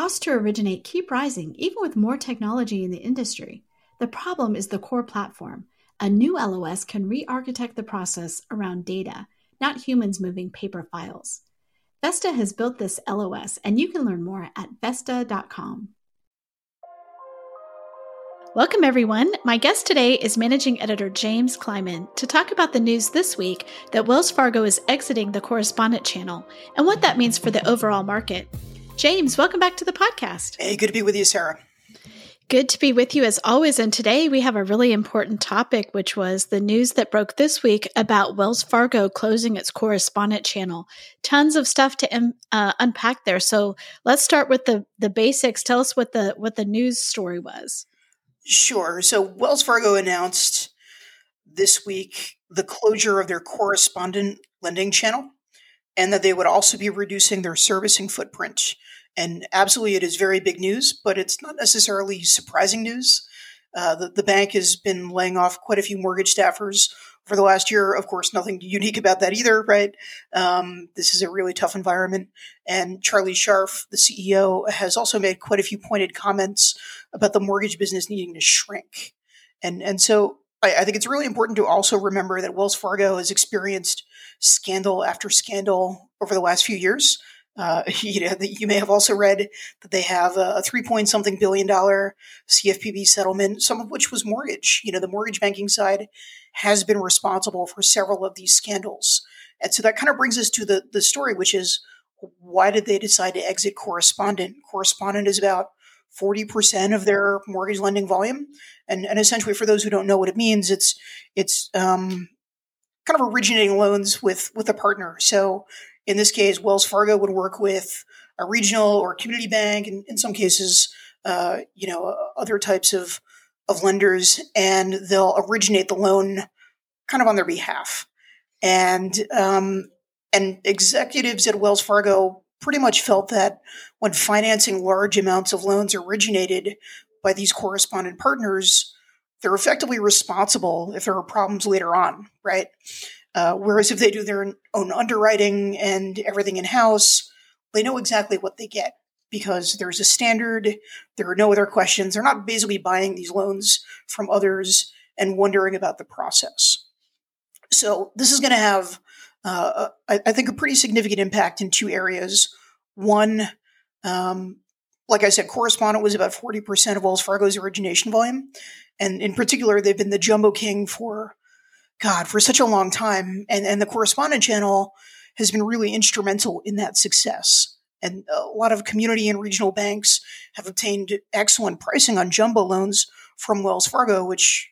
Costs to originate keep rising even with more technology in the industry. The problem is the core platform. A new LOS can re architect the process around data, not humans moving paper files. Vesta has built this LOS, and you can learn more at Vesta.com. Welcome, everyone. My guest today is managing editor James Kleimann to talk about the news this week that Wells Fargo is exiting the correspondent channel and what that means for the overall market. James, welcome back to the podcast. Hey, good to be with you, Sarah. Good to be with you as always. And today we have a really important topic, which was the news that broke this week about Wells Fargo closing its correspondent channel. Tons of stuff to um, uh, unpack there. So let's start with the the basics. Tell us what the what the news story was. Sure. So Wells Fargo announced this week the closure of their correspondent lending channel, and that they would also be reducing their servicing footprint. And absolutely, it is very big news, but it's not necessarily surprising news. Uh, the, the bank has been laying off quite a few mortgage staffers for the last year. Of course, nothing unique about that either, right? Um, this is a really tough environment. And Charlie Scharf, the CEO, has also made quite a few pointed comments about the mortgage business needing to shrink. And, and so I, I think it's really important to also remember that Wells Fargo has experienced scandal after scandal over the last few years. Uh, you know, you may have also read that they have a three point something billion dollar CFPB settlement, some of which was mortgage. You know, the mortgage banking side has been responsible for several of these scandals. And so that kind of brings us to the, the story, which is why did they decide to exit correspondent? Correspondent is about 40% of their mortgage lending volume. And, and essentially, for those who don't know what it means, it's, it's, um, kind of originating loans with, with a partner. So in this case, Wells Fargo would work with a regional or community bank, and in some cases, uh, you know, other types of of lenders, and they'll originate the loan kind of on their behalf. And um, and executives at Wells Fargo pretty much felt that when financing large amounts of loans originated by these correspondent partners, they're effectively responsible if there are problems later on, right? Uh, whereas if they do their own underwriting and everything in house, they know exactly what they get because there's a standard. There are no other questions. They're not basically buying these loans from others and wondering about the process. So this is going to have, uh, I, I, think, a pretty significant impact in two areas. One, um, like I said, correspondent was about 40% of Wells Fargo's origination volume. And in particular, they've been the jumbo king for God, for such a long time. And, and the correspondent channel has been really instrumental in that success. And a lot of community and regional banks have obtained excellent pricing on jumbo loans from Wells Fargo, which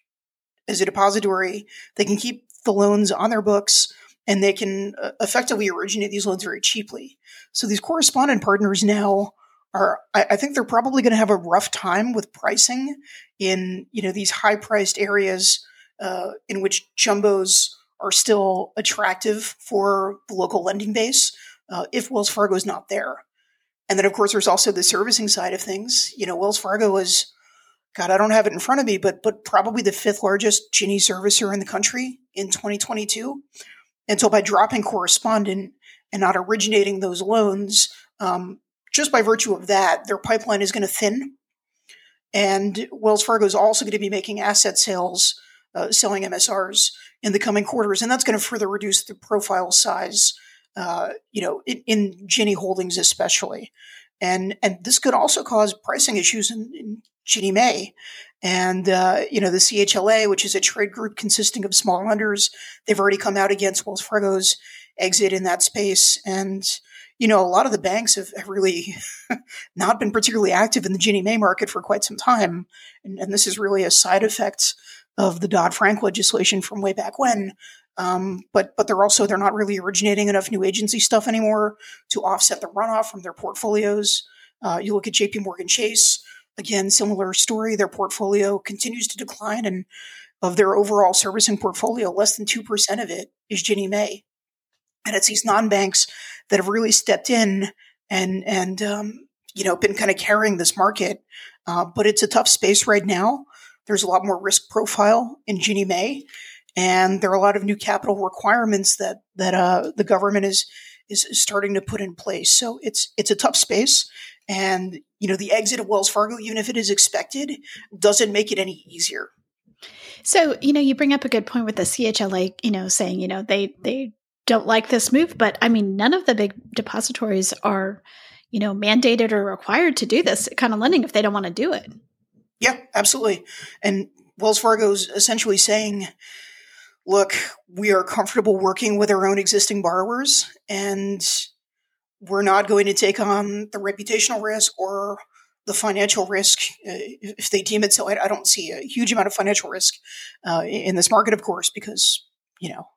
as a depository, they can keep the loans on their books and they can uh, effectively originate these loans very cheaply. So these correspondent partners now are, I think they're probably going to have a rough time with pricing in, you know, these high priced areas uh, in which jumbos are still attractive for the local lending base uh, if Wells Fargo is not there. And then, of course, there's also the servicing side of things. You know, Wells Fargo is, God, I don't have it in front of me, but but probably the fifth largest Ginnie servicer in the country in 2022. And so, by dropping correspondent and not originating those loans, um, just by virtue of that, their pipeline is going to thin. And Wells Fargo is also going to be making asset sales uh, selling MSRs in the coming quarters, and that's going to further reduce the profile size. Uh, you know, in, in Ginnie Holdings especially, and and this could also cause pricing issues in, in Ginnie Mae. And, uh, you know, the CHLA, which is a trade group consisting of small lenders, they've already come out against Wells Fargo's exit in that space. And, you know, a lot of the banks have, have really not been particularly active in the Ginnie Mae market for quite some time. And, and this is really a side effect of the Dodd Frank legislation from way back when. Um, but but they're also they're not really originating enough new agency stuff anymore to offset the runoff from their portfolios. Uh, you look at J.P. Morgan Chase again, similar story. Their portfolio continues to decline, and of their overall servicing portfolio, less than two percent of it is Ginnie Mae, and it's these non banks that have really stepped in and and um, you know been kind of carrying this market. Uh, but it's a tough space right now. There's a lot more risk profile in Ginnie Mae, and there are a lot of new capital requirements that that uh, the government is is starting to put in place. So it's it's a tough space, And, you know, the exit of Wells Fargo, even if it is expected, doesn't make it any easier. So, you know, you bring up a good point with the CHLA, you know, saying, you know, they they don't like this move, but I mean, none of the big depositories are, you know, mandated or required to do this kind of lending if they don't want to do it. Yeah, absolutely. And Wells Fargo's essentially saying, look, we are comfortable working with our own existing borrowers and we're not going to take on the reputational risk or the financial risk uh, if they deem it so. I, I, don't see a huge amount of financial risk uh, in this market, of course, because you know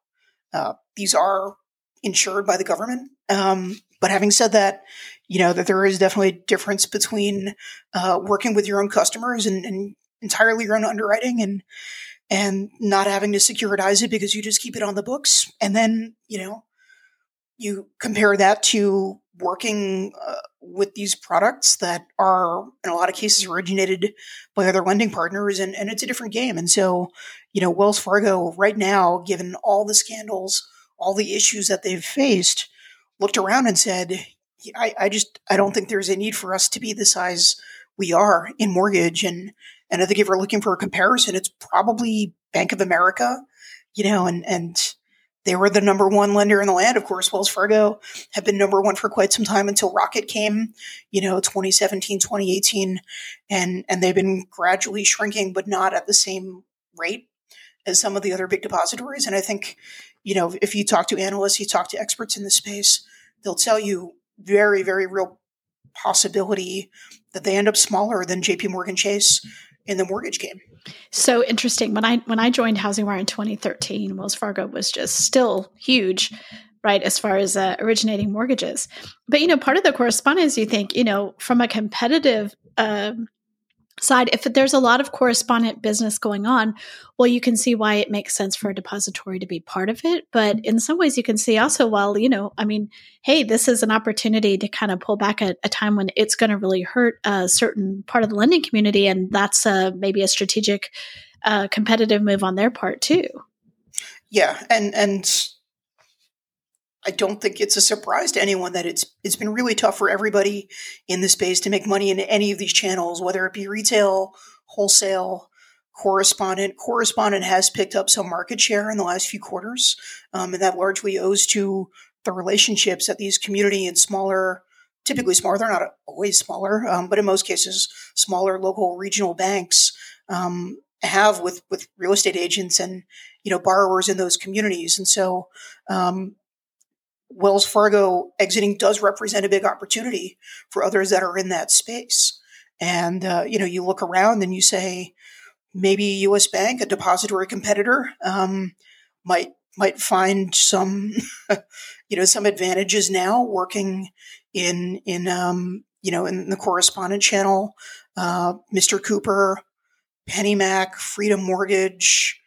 uh, these are insured by the government. Um, but having said that, you know that there is definitely a difference between uh, working with your own customers and, and entirely your own underwriting and and not having to securitize it because you just keep it on the books, and then you know you compare that to working uh, with these products that are in a lot of cases originated by other lending partners and, and it's a different game. And so you know wells fargo right now given all the scandals all the issues that they've faced looked around and said I, I just i don't think there's a need for us to be the size we are in mortgage. And and i think if we're looking for a comparison it's probably bank of america you know and and they were the number one lender in the land. Of course, Wells Fargo had been number one for quite some time until Rocket came, you know, 2017, 2018. And, and they've been gradually shrinking, but not at the same rate as some of the other big depositories. And I think, you know, if you talk to analysts, you talk to experts in the space, they'll tell you very, very real possibility that they end up smaller than JP Morgan Chase in the mortgage game. So interesting. When I when I joined HousingWire in 2013, Wells Fargo was just still huge, right, as far as uh, originating mortgages. But you know, part of the correspondence, you think, you know, from a competitive um, side, if there's a lot of correspondent business going on, well, you can see why it makes sense for a depository to be part of it. But in some ways, you can see also, well, you know, I mean, hey, this is an opportunity to kind of pull back at a time when it's going to really hurt a certain part of the lending community. And that's uh, maybe a strategic, uh, competitive move on their part, too. Yeah. And, and, I don't think it's a surprise to anyone that it's it's been really tough for everybody in the space to make money in any of these channels, whether it be retail, wholesale, correspondent. Correspondent has picked up some market share in the last few quarters, um, and that largely owes to the relationships that these community and smaller, typically smaller, they're not always smaller, um, but in most cases, smaller local regional banks um, have with with real estate agents and you know borrowers in those communities, and so um, Wells Fargo exiting does represent a big opportunity for others that are in that space. And, uh, you know, you look around and you say, maybe US Bank, a depository competitor, um, might, might find some, you know, some advantages now working in, in, um, you know, in the correspondent channel, uh, Mr. Cooper, PennyMac, Freedom Mortgage,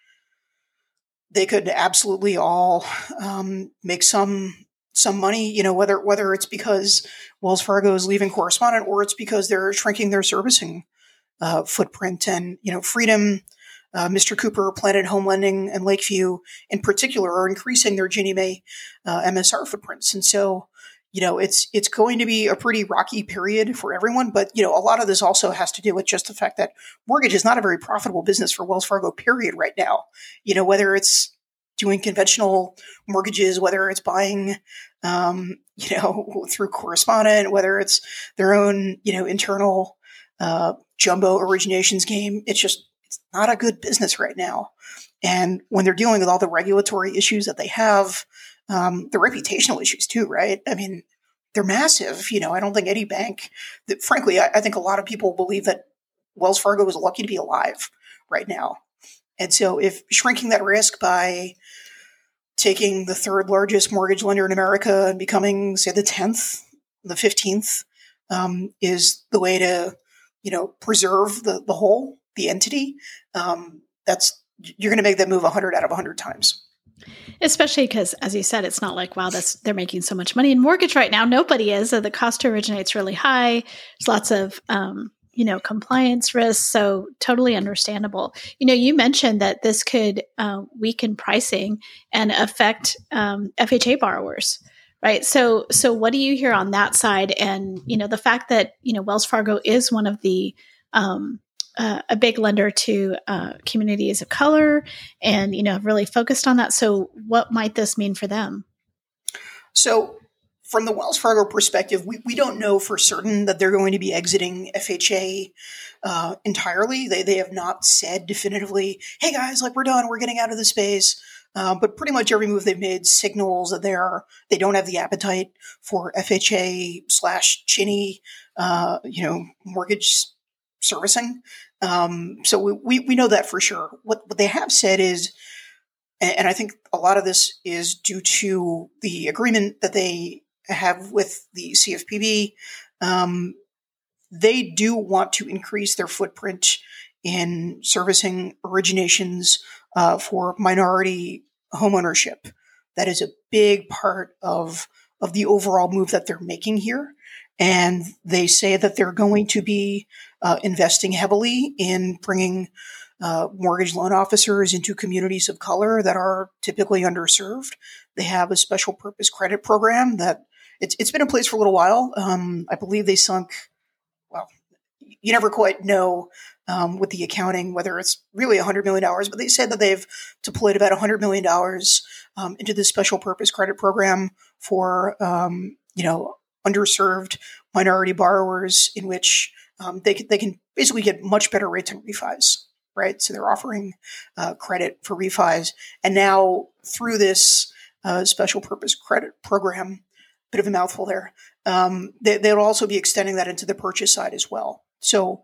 they could absolutely all um, make some some money, you know, whether whether it's because Wells Fargo is leaving correspondent or it's because they're shrinking their servicing uh, footprint. And you know, Freedom, uh, Mr. Cooper, Planet Home Lending, and Lakeview in particular are increasing their Ginnie Mae uh, MSR footprints. And so, you know, it's it's going to be a pretty rocky period for everyone. But you know, a lot of this also has to do with just the fact that mortgage is not a very profitable business for Wells Fargo. Period. Right now, you know, whether it's doing conventional mortgages, whether it's buying, um, you know, through correspondent, whether it's their own, you know, internal uh, jumbo originations game. It's just it's not a good business right now. And when they're dealing with all the regulatory issues that they have, um, the reputational issues too, right? I mean, they're massive. You know, I don't think any bank that, frankly, I, I think a lot of people believe that Wells Fargo is lucky to be alive right now. And so if shrinking that risk by taking the third largest mortgage lender in America and becoming, say, the 10th, the 15th, um, is the way to, you know, preserve the, the whole, the entity. Um, that's, you're going to make that move 100 out of 100 times. Especially because, as you said, it's not like wow, that's they're making so much money in mortgage right now. Nobody is. So the cost to originate's really high. There's lots of um, you know compliance risks so totally understandable you know you mentioned that this could uh, weaken pricing and affect um, FHA borrowers right? So, so what do you hear on that side? And you know, the fact that you know Wells Fargo is one of the um, uh, a big lender to uh, communities of color, and you know, really focused on that. So, what might this mean for them? So, from the Wells Fargo perspective, we, we don't know for certain that they're going to be exiting FHA uh, entirely. They, they have not said definitively, hey guys, like we're done, we're getting out of the space. Uh, but pretty much every move they've made signals that they are they don't have the appetite for FHA slash Ginnie, uh, you know, mortgage servicing. Um, so we, we, we know that for sure. What what they have said is, and I think a lot of this is due to the agreement that they have with the CFPB. Um, they do want to increase their footprint in servicing originations uh, for minority homeownership. That is a big part of of the overall move that they're making here. And they say that they're going to be uh, investing heavily in bringing uh, mortgage loan officers into communities of color that are typically underserved. They have a special purpose credit program that it's, it's been in place for a little while. Um, I believe they sunk, well, you never quite know um, with the accounting whether it's really $100 million, but they said that they've deployed about $100 million um, into this special purpose credit program for, um, you know, underserved minority borrowers in which um, they, can, they can basically get much better rates on refis, right? So they're offering uh, credit for refis. And now through this uh, special purpose credit program, bit of a mouthful there. Um, they, they'll also be extending that into the purchase side as well. So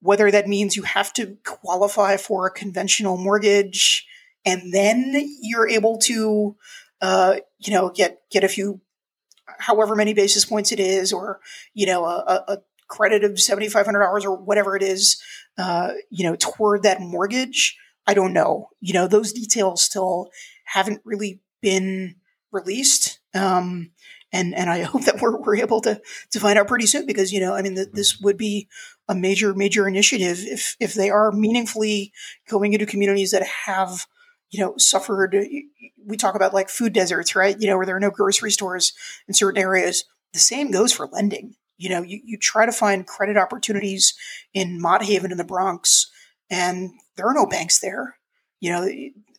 whether that means you have to qualify for a conventional mortgage and then you're able to, uh, you know, get get a few, however many basis points it is, or you know, a, a credit of seventy five hundred dollars or whatever it is, uh, you know, toward that mortgage. I don't know. You know, those details still haven't really been released. Um, and and I hope that we're, we're able to to find out pretty soon because you know I mean the, this would be a major major initiative if if they are meaningfully going into communities that have you know suffered we talk about like food deserts right? You know where there are no grocery stores in certain areas. The same goes for lending. You know you, you try to find credit opportunities in Mott Haven in the Bronx and there are no banks there. You know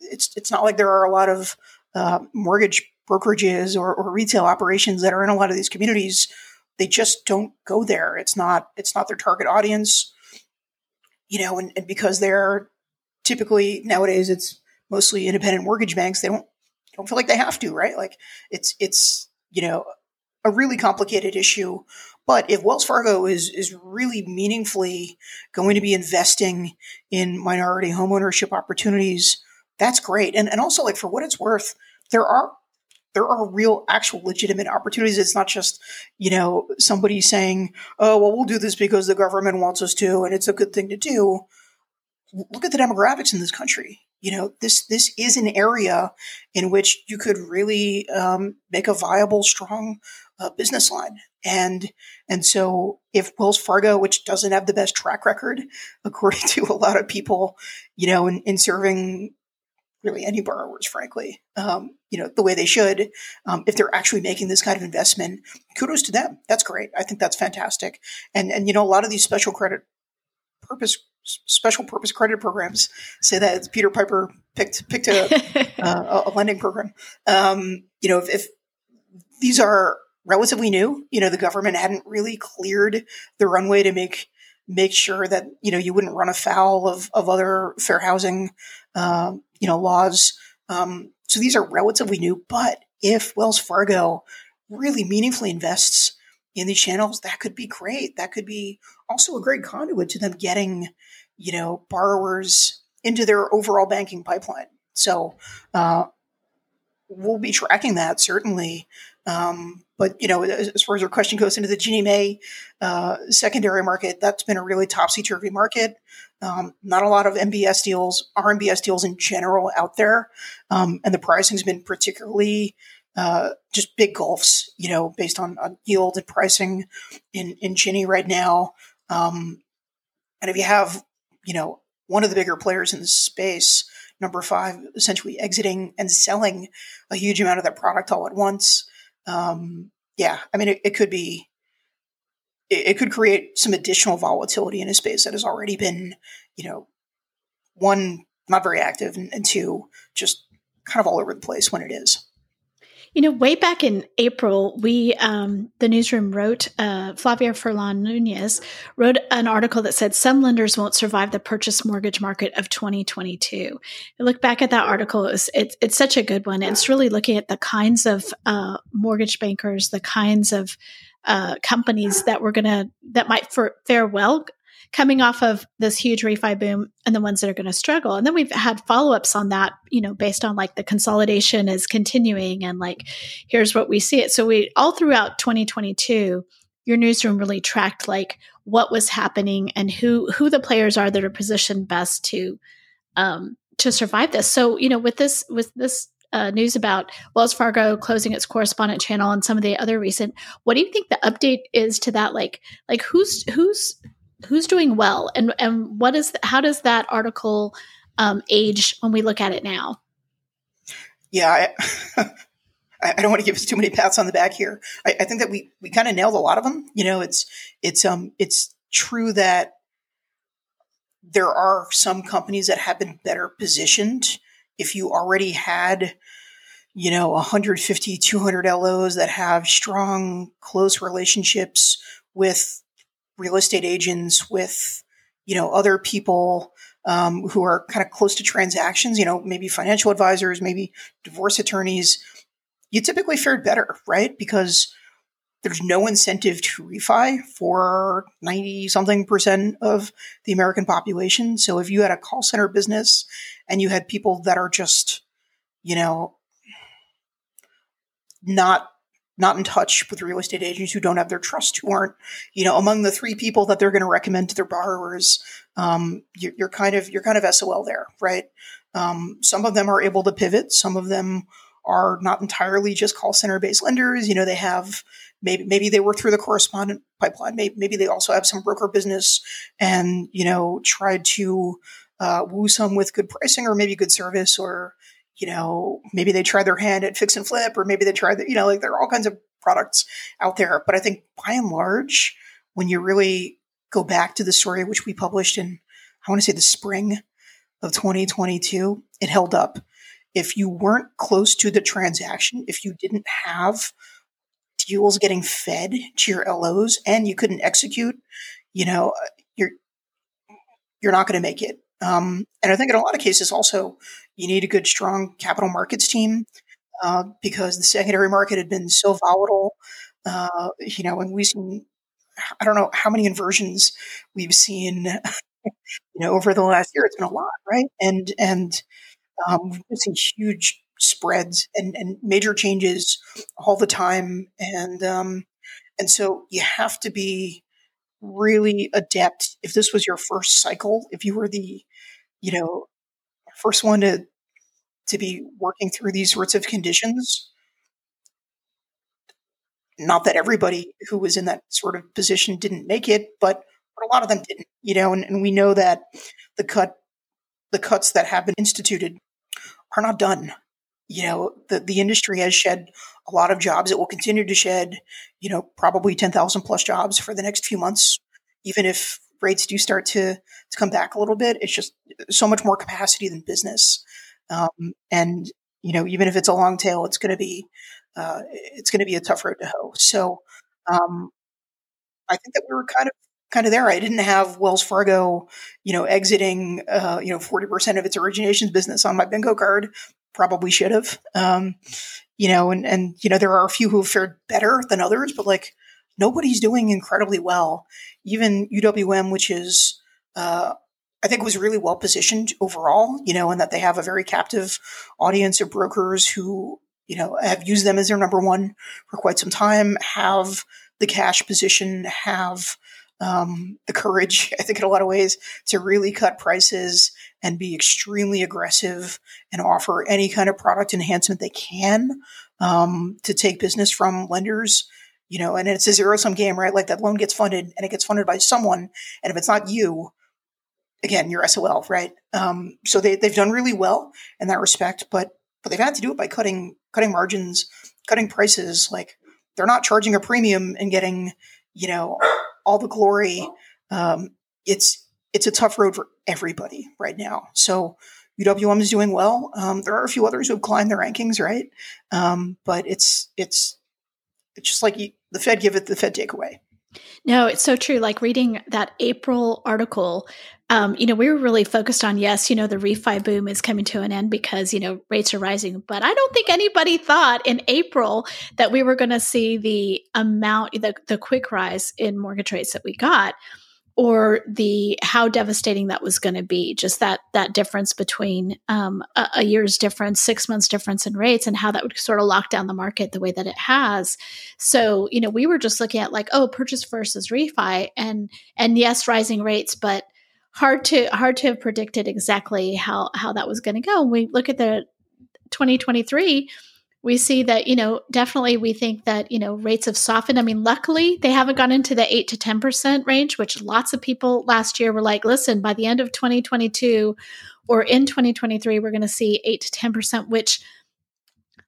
it's it's not like there are a lot of uh, mortgage brokerages or, or retail operations that are in a lot of these communities they just don't go there. It's not it's not their target audience you know and, and because they're typically nowadays it's mostly independent mortgage banks they don't don't feel like they have to right? Like it's it's you know a really complicated issue. But if wells fargo is is really meaningfully going to be investing in minority homeownership opportunities that's great. And and also like for what it's worth there are there are real, actual, legitimate opportunities. It's not just, you know, somebody saying, oh, well, we'll do this because the government wants us to and it's a good thing to do. Look at the demographics in this country. You know, this this is an area in which you could really um, make a viable, strong uh, business line. And and so if Wells Fargo, which doesn't have the best track record, according to a lot of people, you know, in, in serving really any borrowers, frankly, um, you know, the way they should. Um, if they're actually making this kind of investment, kudos to them. That's great. I think that's fantastic. And and you know, a lot of these special credit purpose special purpose credit programs say that Peter Piper picked picked a, uh, a lending program. Um, you know, if, if these are relatively new, you know, the government hadn't really cleared the runway to make make sure that you know you wouldn't run afoul of of other fair housing um, you know, laws. Um, so these are relatively new, but if Wells Fargo really meaningfully invests in these channels, that could be great. That could be also a great conduit to them getting, you know, borrowers into their overall banking pipeline. So uh, we'll be tracking that certainly. Um, but you know, as far as your question goes into the Ginnie Mae uh, secondary market, that's been a really topsy turvy market. Um, not a lot of MBS deals, RMBS deals in general out there, um, and the pricing has been particularly uh, just big gulfs. You know, based on, on, yield and pricing in in Ginnie right now. Um, and if you have, you know, one of the bigger players in the space, number five, essentially exiting and selling a huge amount of that product all at once um, yeah, I mean, it, it could be, it, it, could create some additional volatility in a space that has already been, you know, one, not very active, and, and two, just kind of all over the place when it is. You know, way back in April, we, um, the newsroom wrote, uh, Flavia Furlan Nunes wrote an article that said some lenders won't survive the purchase mortgage market of 2022. I look back at that article, it was, it's, it's such a good one. It's really looking at the kinds of uh, mortgage bankers, the kinds of uh, companies that we're going to, that might for, fare well coming off of this huge refi boom and the ones that are going to struggle. And then we've had follow ups on that, you know, based on like the consolidation is continuing and like, here's what we see it. So we all throughout 2022, your newsroom really tracked like what was happening and who, who the players are that are positioned best to, um, to survive this. So, you know, with this, with this uh, news about Wells Fargo closing its correspondent channel and some of the other recent. What do you think the update is to that? Like, like who's who's who's doing well and and what is how does that article um, age when we look at it now? Yeah I, I don't want to give us too many pats on the back here. I, I think that we we kind of nailed a lot of them you know it's it's um it's true that there are some companies that have been better positioned. If you already had you know 150 200 LOs that have strong close relationships with real estate agents, with you know other people um, who are kind of close to transactions. You know, maybe financial advisors, maybe divorce attorneys. You typically fared better, right? Because there's no incentive to refi for 90 something percent of the American population. So if you had a call center business and you had people that are just, you know, not not in touch with real estate agents who don't have their trust, who aren't, you know, among the three people that they're going to recommend to their borrowers. Um, you're, you're, kind of you're kind of SOL there, right? Um, some of them are able to pivot. Some of them are not entirely just call center based lenders. You know, they have maybe maybe they work through the correspondent pipeline. Maybe, maybe they also have some broker business and you know tried to uh, woo some with good pricing or maybe good service or you know, maybe they try their hand at fix and flip, or maybe they try you know, like there are all kinds of products out there. But I think by and large, when you really go back to the story which we published in, I want to say the spring of 2022, it held up. If you weren't close to the transaction, if you didn't have deals getting fed to your LOs and you couldn't execute, you know, you're you're not going to make it. Um, and I think in a lot of cases, also, you need a good, strong capital markets team uh, because the secondary market had been so volatile. Uh, you know, and we've seen, I don't know how many inversions we've seen, you know, over the last year. It's been a lot, right? And and um, we've seen huge spreads and, and major changes all the time, and um, and so you have to be really adept. If this was your first cycle, if you were the, you know, first one to to be working through these sorts of conditions. Not that everybody who was in that sort of position didn't make it, but, but a lot of them didn't, you know, and, and we know that the cut the cuts that have been instituted are not done. You know, the, the industry has shed a lot of jobs. It will continue to shed, you know, probably 10,000 plus jobs for the next few months, even if rates do start to, to come back a little bit. It's just so much more capacity than business. Um, and, you know, even if it's a long tail, it's going to be, uh, it's going to be a tough road to hoe. So, um, I think that we were kind of, kind of there. I didn't have Wells Fargo, you know, exiting, uh, you know, 40% of its originations business on my bingo card. Probably should have. Um, you know, and, and, you know, there are a few who have fared better than others, but like nobody's doing incredibly well. Even UWM, which is, uh, I think was really well positioned overall, you know, and that they have a very captive audience of brokers who, you know, have used them as their number one for quite some time, have the cash position, have um, the courage, I think, in a lot of ways, to really cut prices and be extremely aggressive and offer any kind of product enhancement they can um, to take business from lenders. You know, and it's a zero sum game, right? Like that loan gets funded and it gets funded by someone. And if it's not you, again, you're SOL, right? Um, so they, they've done really well in that respect, but but they've had to do it by cutting cutting margins, cutting prices. Like they're not charging a premium and getting, you know, all the glory. Um, it's it's a tough road for everybody right now. So UWM is doing well. Um, there are a few others who have climbed their rankings, right? Um, but it's it's it's just like you, the Fed give it, the Fed take away. No, it's so true. Like reading that April article, um, you know, we were really focused on yes, you know, the refi boom is coming to an end because you know rates are rising. But I don't think anybody thought in April that we were going to see the amount, the the quick rise in mortgage rates that we got or the how devastating that was going to be just that that difference between um, a, a, year's difference six months difference in rates and how that would sort of lock down the market the way that it has. So you know we were just looking at like oh purchase versus refi and and yes rising rates but hard to hard to have predicted exactly how how that was going to go we look at the 2023 we see that, you know, definitely we think that, you know, rates have softened. I mean, luckily they haven't gone into the 8 to 10% range, which lots of people last year were like, listen, by the end of 2022 or in 2023, we're going to see 8 to 10%, which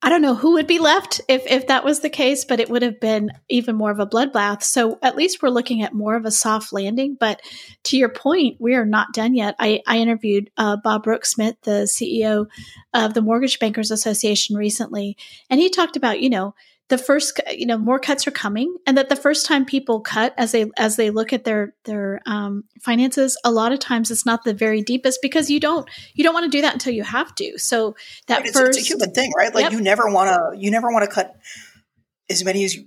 I don't know who would be left if if that was the case, but it would have been even more of a bloodbath. So at least we're looking at more of a soft landing. But to your point, we are not done yet. I, I interviewed uh, Bob Broeksmit, the CEO of the Mortgage Bankers Association, recently, and he talked about you know the first you know more cuts are coming and that the first time people cut as they as they look at their their um, finances a lot of times it's not the very deepest because you don't you don't want to do that until you have to. So that right, first it's, a human thing right? Like yep. you never want to you never want to cut as many as you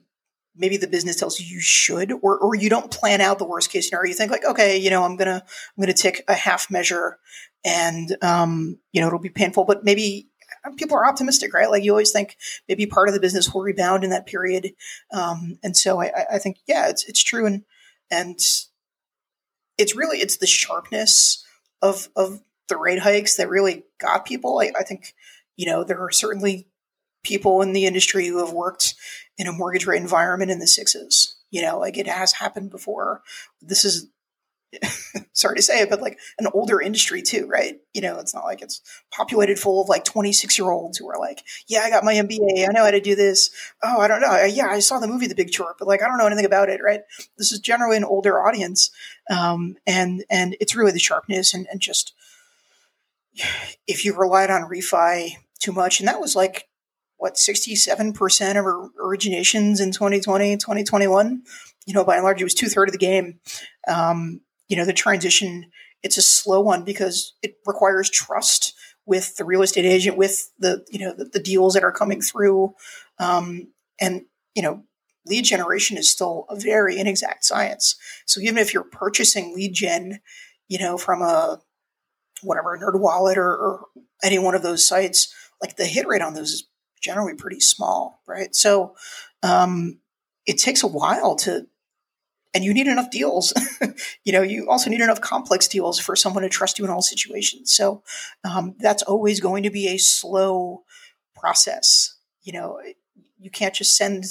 maybe the business tells you you should or, or you don't plan out the worst case scenario. You think like okay you know i'm gonna i'm gonna take a half measure and um, you know it'll be painful but maybe people are optimistic, right? Like you always think maybe part of the business will rebound in that period. Um, and so I, I, think, yeah, it's, it's true. And, and it's really, it's the sharpness of, of the rate hikes that really got people. I, I think, you know, there are certainly people in the industry who have worked in a mortgage rate environment in the sixes. You know, like it has happened before. This is sorry to say it, but like an older industry too, right? You know, it's not like it's populated full of like 26 year olds who are like, yeah, I got my MBA. I know how to do this. Oh, I don't know. Yeah, I saw the movie The Big Short, but like, I don't know anything about it, right? This is generally an older audience. Um, and, and it's really the sharpness and, and just, if you relied on refi too much, and that was like, what, 67% of our originations in 2020, 2021, you know, by and large, it was two thirds of the game. Um, you know, the transition, it's a slow one because it requires trust with the real estate agent, with the, you know, the, the deals that are coming through. Um, and, you know, lead generation is still a very inexact science. So even if you're purchasing lead gen, you know, from a, whatever, NerdWallet or, or any one of those sites, like the hit rate on those is generally pretty small, right? So, um, it takes a while to and you need enough deals. you know, you also need enough complex deals for someone to trust you in all situations. So um, that's always going to be a slow process. You know, you can't just send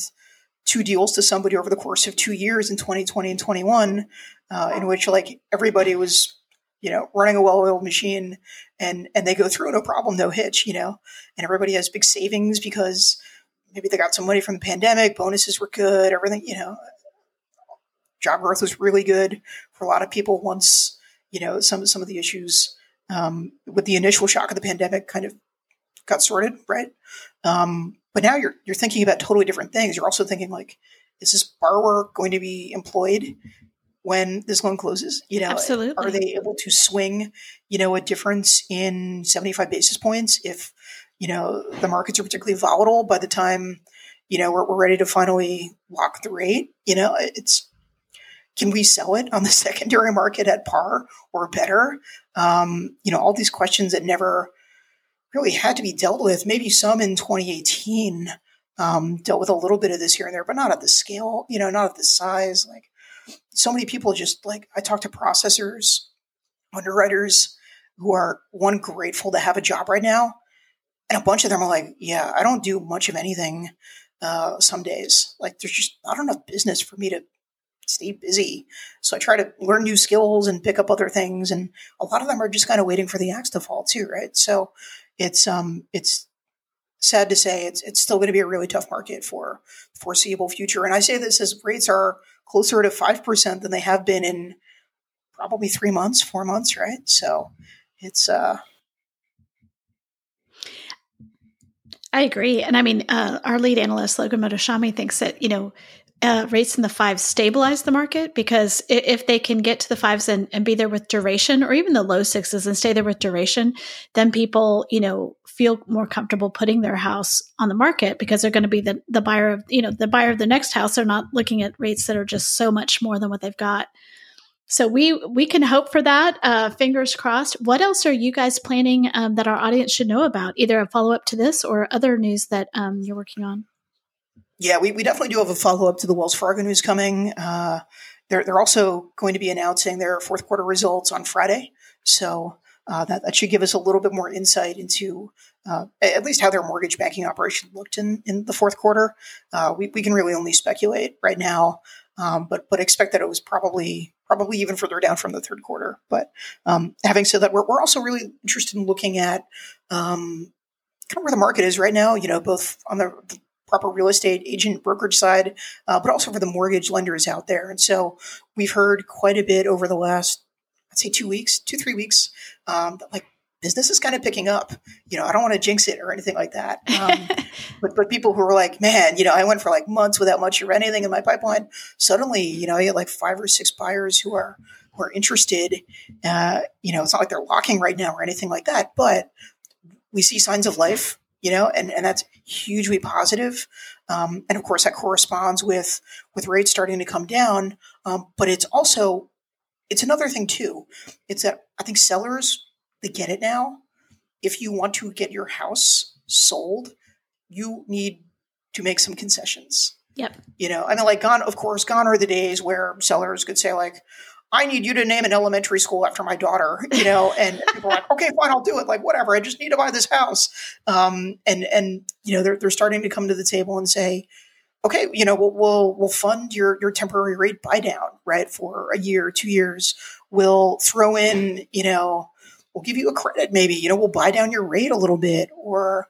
two deals to somebody over the course of two years in 2020 and 21, uh, in which like everybody was, you know, running a well-oiled machine and and they go through no problem, no hitch. You know, and everybody has big savings because maybe they got some money from the pandemic, bonuses were good, everything. You know, job growth was really good for a lot of people once you know some some of the issues um, with the initial shock of the pandemic kind of got sorted, right? Um, but now you're you're thinking about totally different things. You're also thinking like, is this borrower going to be employed when this loan closes? You know, Absolutely. are they able to swing, you know, a difference in 75 basis points if you know the markets are particularly volatile by the time you know we're, we're ready to finally lock the rate? You know, it's can we sell it on the secondary market at par or better? Um, you know, all these questions that never really had to be dealt with. Maybe some in 2018 um, dealt with a little bit of this here and there, but not at the scale. You know, not at the size. Like so many people just like I talk to processors, underwriters who are one grateful to have a job right now, and a bunch of them are like, yeah, I don't do much of anything. Uh, some days, like there's just not enough business for me to stay busy. So I try to learn new skills and pick up other things. And a lot of them are just kind of waiting for the axe to fall too, right? So it's um it's sad to say, it's it's still going to be a really tough market for foreseeable future. And I say this as rates are closer to five percent than they have been in probably three months, four months, right? So it's uh I agree. And I mean, uh, our lead analyst, Logan Mohtashami, thinks that, you know, uh, rates in the fives stabilize the market because if they can get to the fives and, and be there with duration or even the low sixes and stay there with duration, then people, you know, feel more comfortable putting their house on the market because they're going to be the, the buyer of, you know, the buyer of the next house. They're not looking at rates that are just so much more than what they've got. So we we can hope for that. Uh, fingers crossed. What else are you guys planning um, that our audience should know about? Either a follow up to this or other news that um, you're working on. Yeah, we, we definitely do have a follow up to the Wells Fargo news coming. Uh, they're they're also going to be announcing their fourth quarter results on Friday. So uh, that that should give us a little bit more insight into uh, at least how their mortgage banking operation looked in, in the fourth quarter. Uh, we, we can really only speculate right now, um, but but expect that it was probably probably even further down from the third quarter. But um, having said that, we're, we're also really interested in looking at um, kind of where the market is right now, you know, both on the, the proper real estate agent brokerage side, uh, but also for the mortgage lenders out there. And so we've heard quite a bit over the last, I'd say two weeks, two, three weeks, um, that like business is kind of picking up. You know, I don't want to jinx it or anything like that. Um, but but people who are like, man, you know, I went for like months without much or anything in my pipeline. Suddenly, you know, I get like five or six buyers who are who are interested. Uh, you know, it's not like they're locking right now or anything like that, but we see signs of life. You know, and, and that's hugely positive. Um, and of course, that corresponds with with rates starting to come down. Um, but it's also it's another thing too. It's that I think sellers they get it now. If you want to get your house sold, you need to make some concessions. Yep. You know, I mean, like, gone, of course, gone are the days where sellers could say, like, I need you to name an elementary school after my daughter, you know, and people are like, okay, fine, I'll do it. Like, whatever. I just need to buy this house. Um, and, and, you know, they're, they're starting to come to the table and say, okay, you know, we'll, we'll, we'll fund your, your temporary rate buy down, right? For a year, two years. We'll throw in, you know, we'll give you a credit maybe you know we'll buy down your rate a little bit or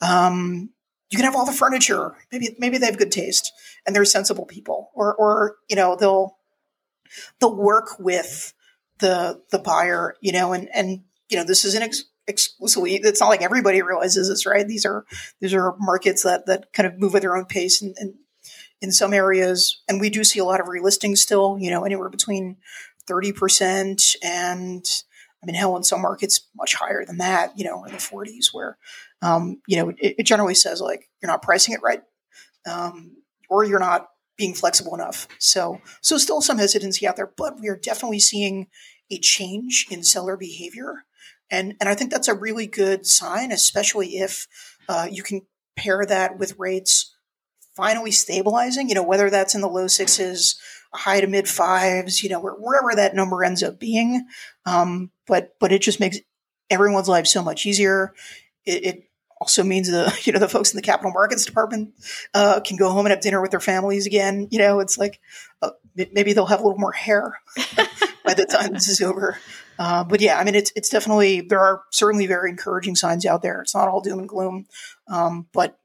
um, you can have all the furniture maybe maybe they have good taste and they're sensible people or or you know they'll they'll work with the the buyer you know and and you know this isn't ex- exclusively it's not like everybody realizes this right? These are these are markets that that kind of move at their own pace and, and in some areas and we do see a lot of relistings still you know anywhere between 30% and I mean, hell, in some markets, much higher than that, you know, in the 40s, where, um, you know, it, it, generally says like you're not pricing it right, um, or you're not being flexible enough. So, so still some hesitancy out there, but we are definitely seeing a change in seller behavior, and and I think that's a really good sign, especially if uh, you can pair that with rates finally stabilizing. You know, whether that's in the low sixes high to mid fives, you know, wherever that number ends up being. Um, but but it just makes everyone's life so much easier. It, it, also means the you know the folks in the capital markets department uh, can go home and have dinner with their families again. You know, it's like uh, maybe they'll have a little more hair by the time this is over. Uh, but yeah, I mean, it's it's definitely there are certainly very encouraging signs out there. It's not all doom and gloom, um, but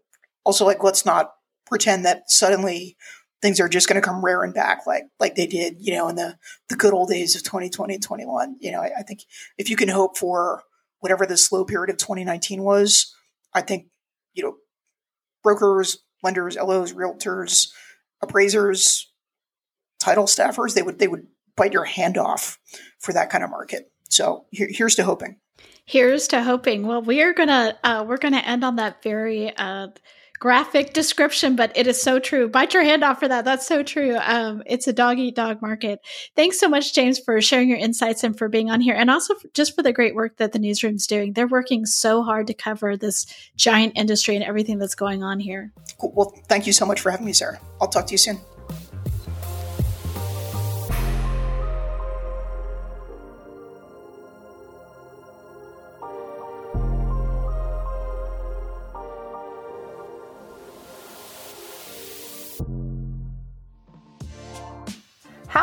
also like let's not pretend that suddenly things are just going to come rearing back like like they did, you know, in the the good old days of 2020 and 21. You know, I, I think if you can hope for whatever the slow period of 2019 was, I think you know brokers, lenders, LOs, realtors, appraisers, title staffers they would they would bite your hand off for that kind of market. So here, here's to hoping. Here's to hoping. Well, we are gonna uh, we're gonna end on that very. Uh, graphic description, but it is so true. Bite your hand off for that. That's so true. Um, it's a dog eat dog market. Thanks so much, James, for sharing your insights and for being on here, and also for, just for the great work that the newsroom's doing. They're working so hard to cover this giant industry and everything that's going on here. Cool. Well, thank you so much for having me, Sarah. I'll talk to you soon.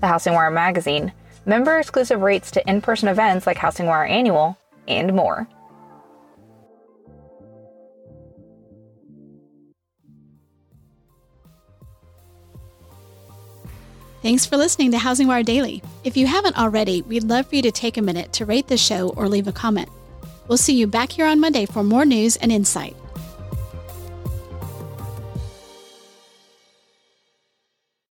the HousingWire magazine, member exclusive rates to in person events like HousingWire Annual, and more. Thanks for listening to Housing Wire Daily. If you haven't already, we'd love for you to take a minute to rate the show or leave a comment. We'll see you back here on Monday for more news and insight.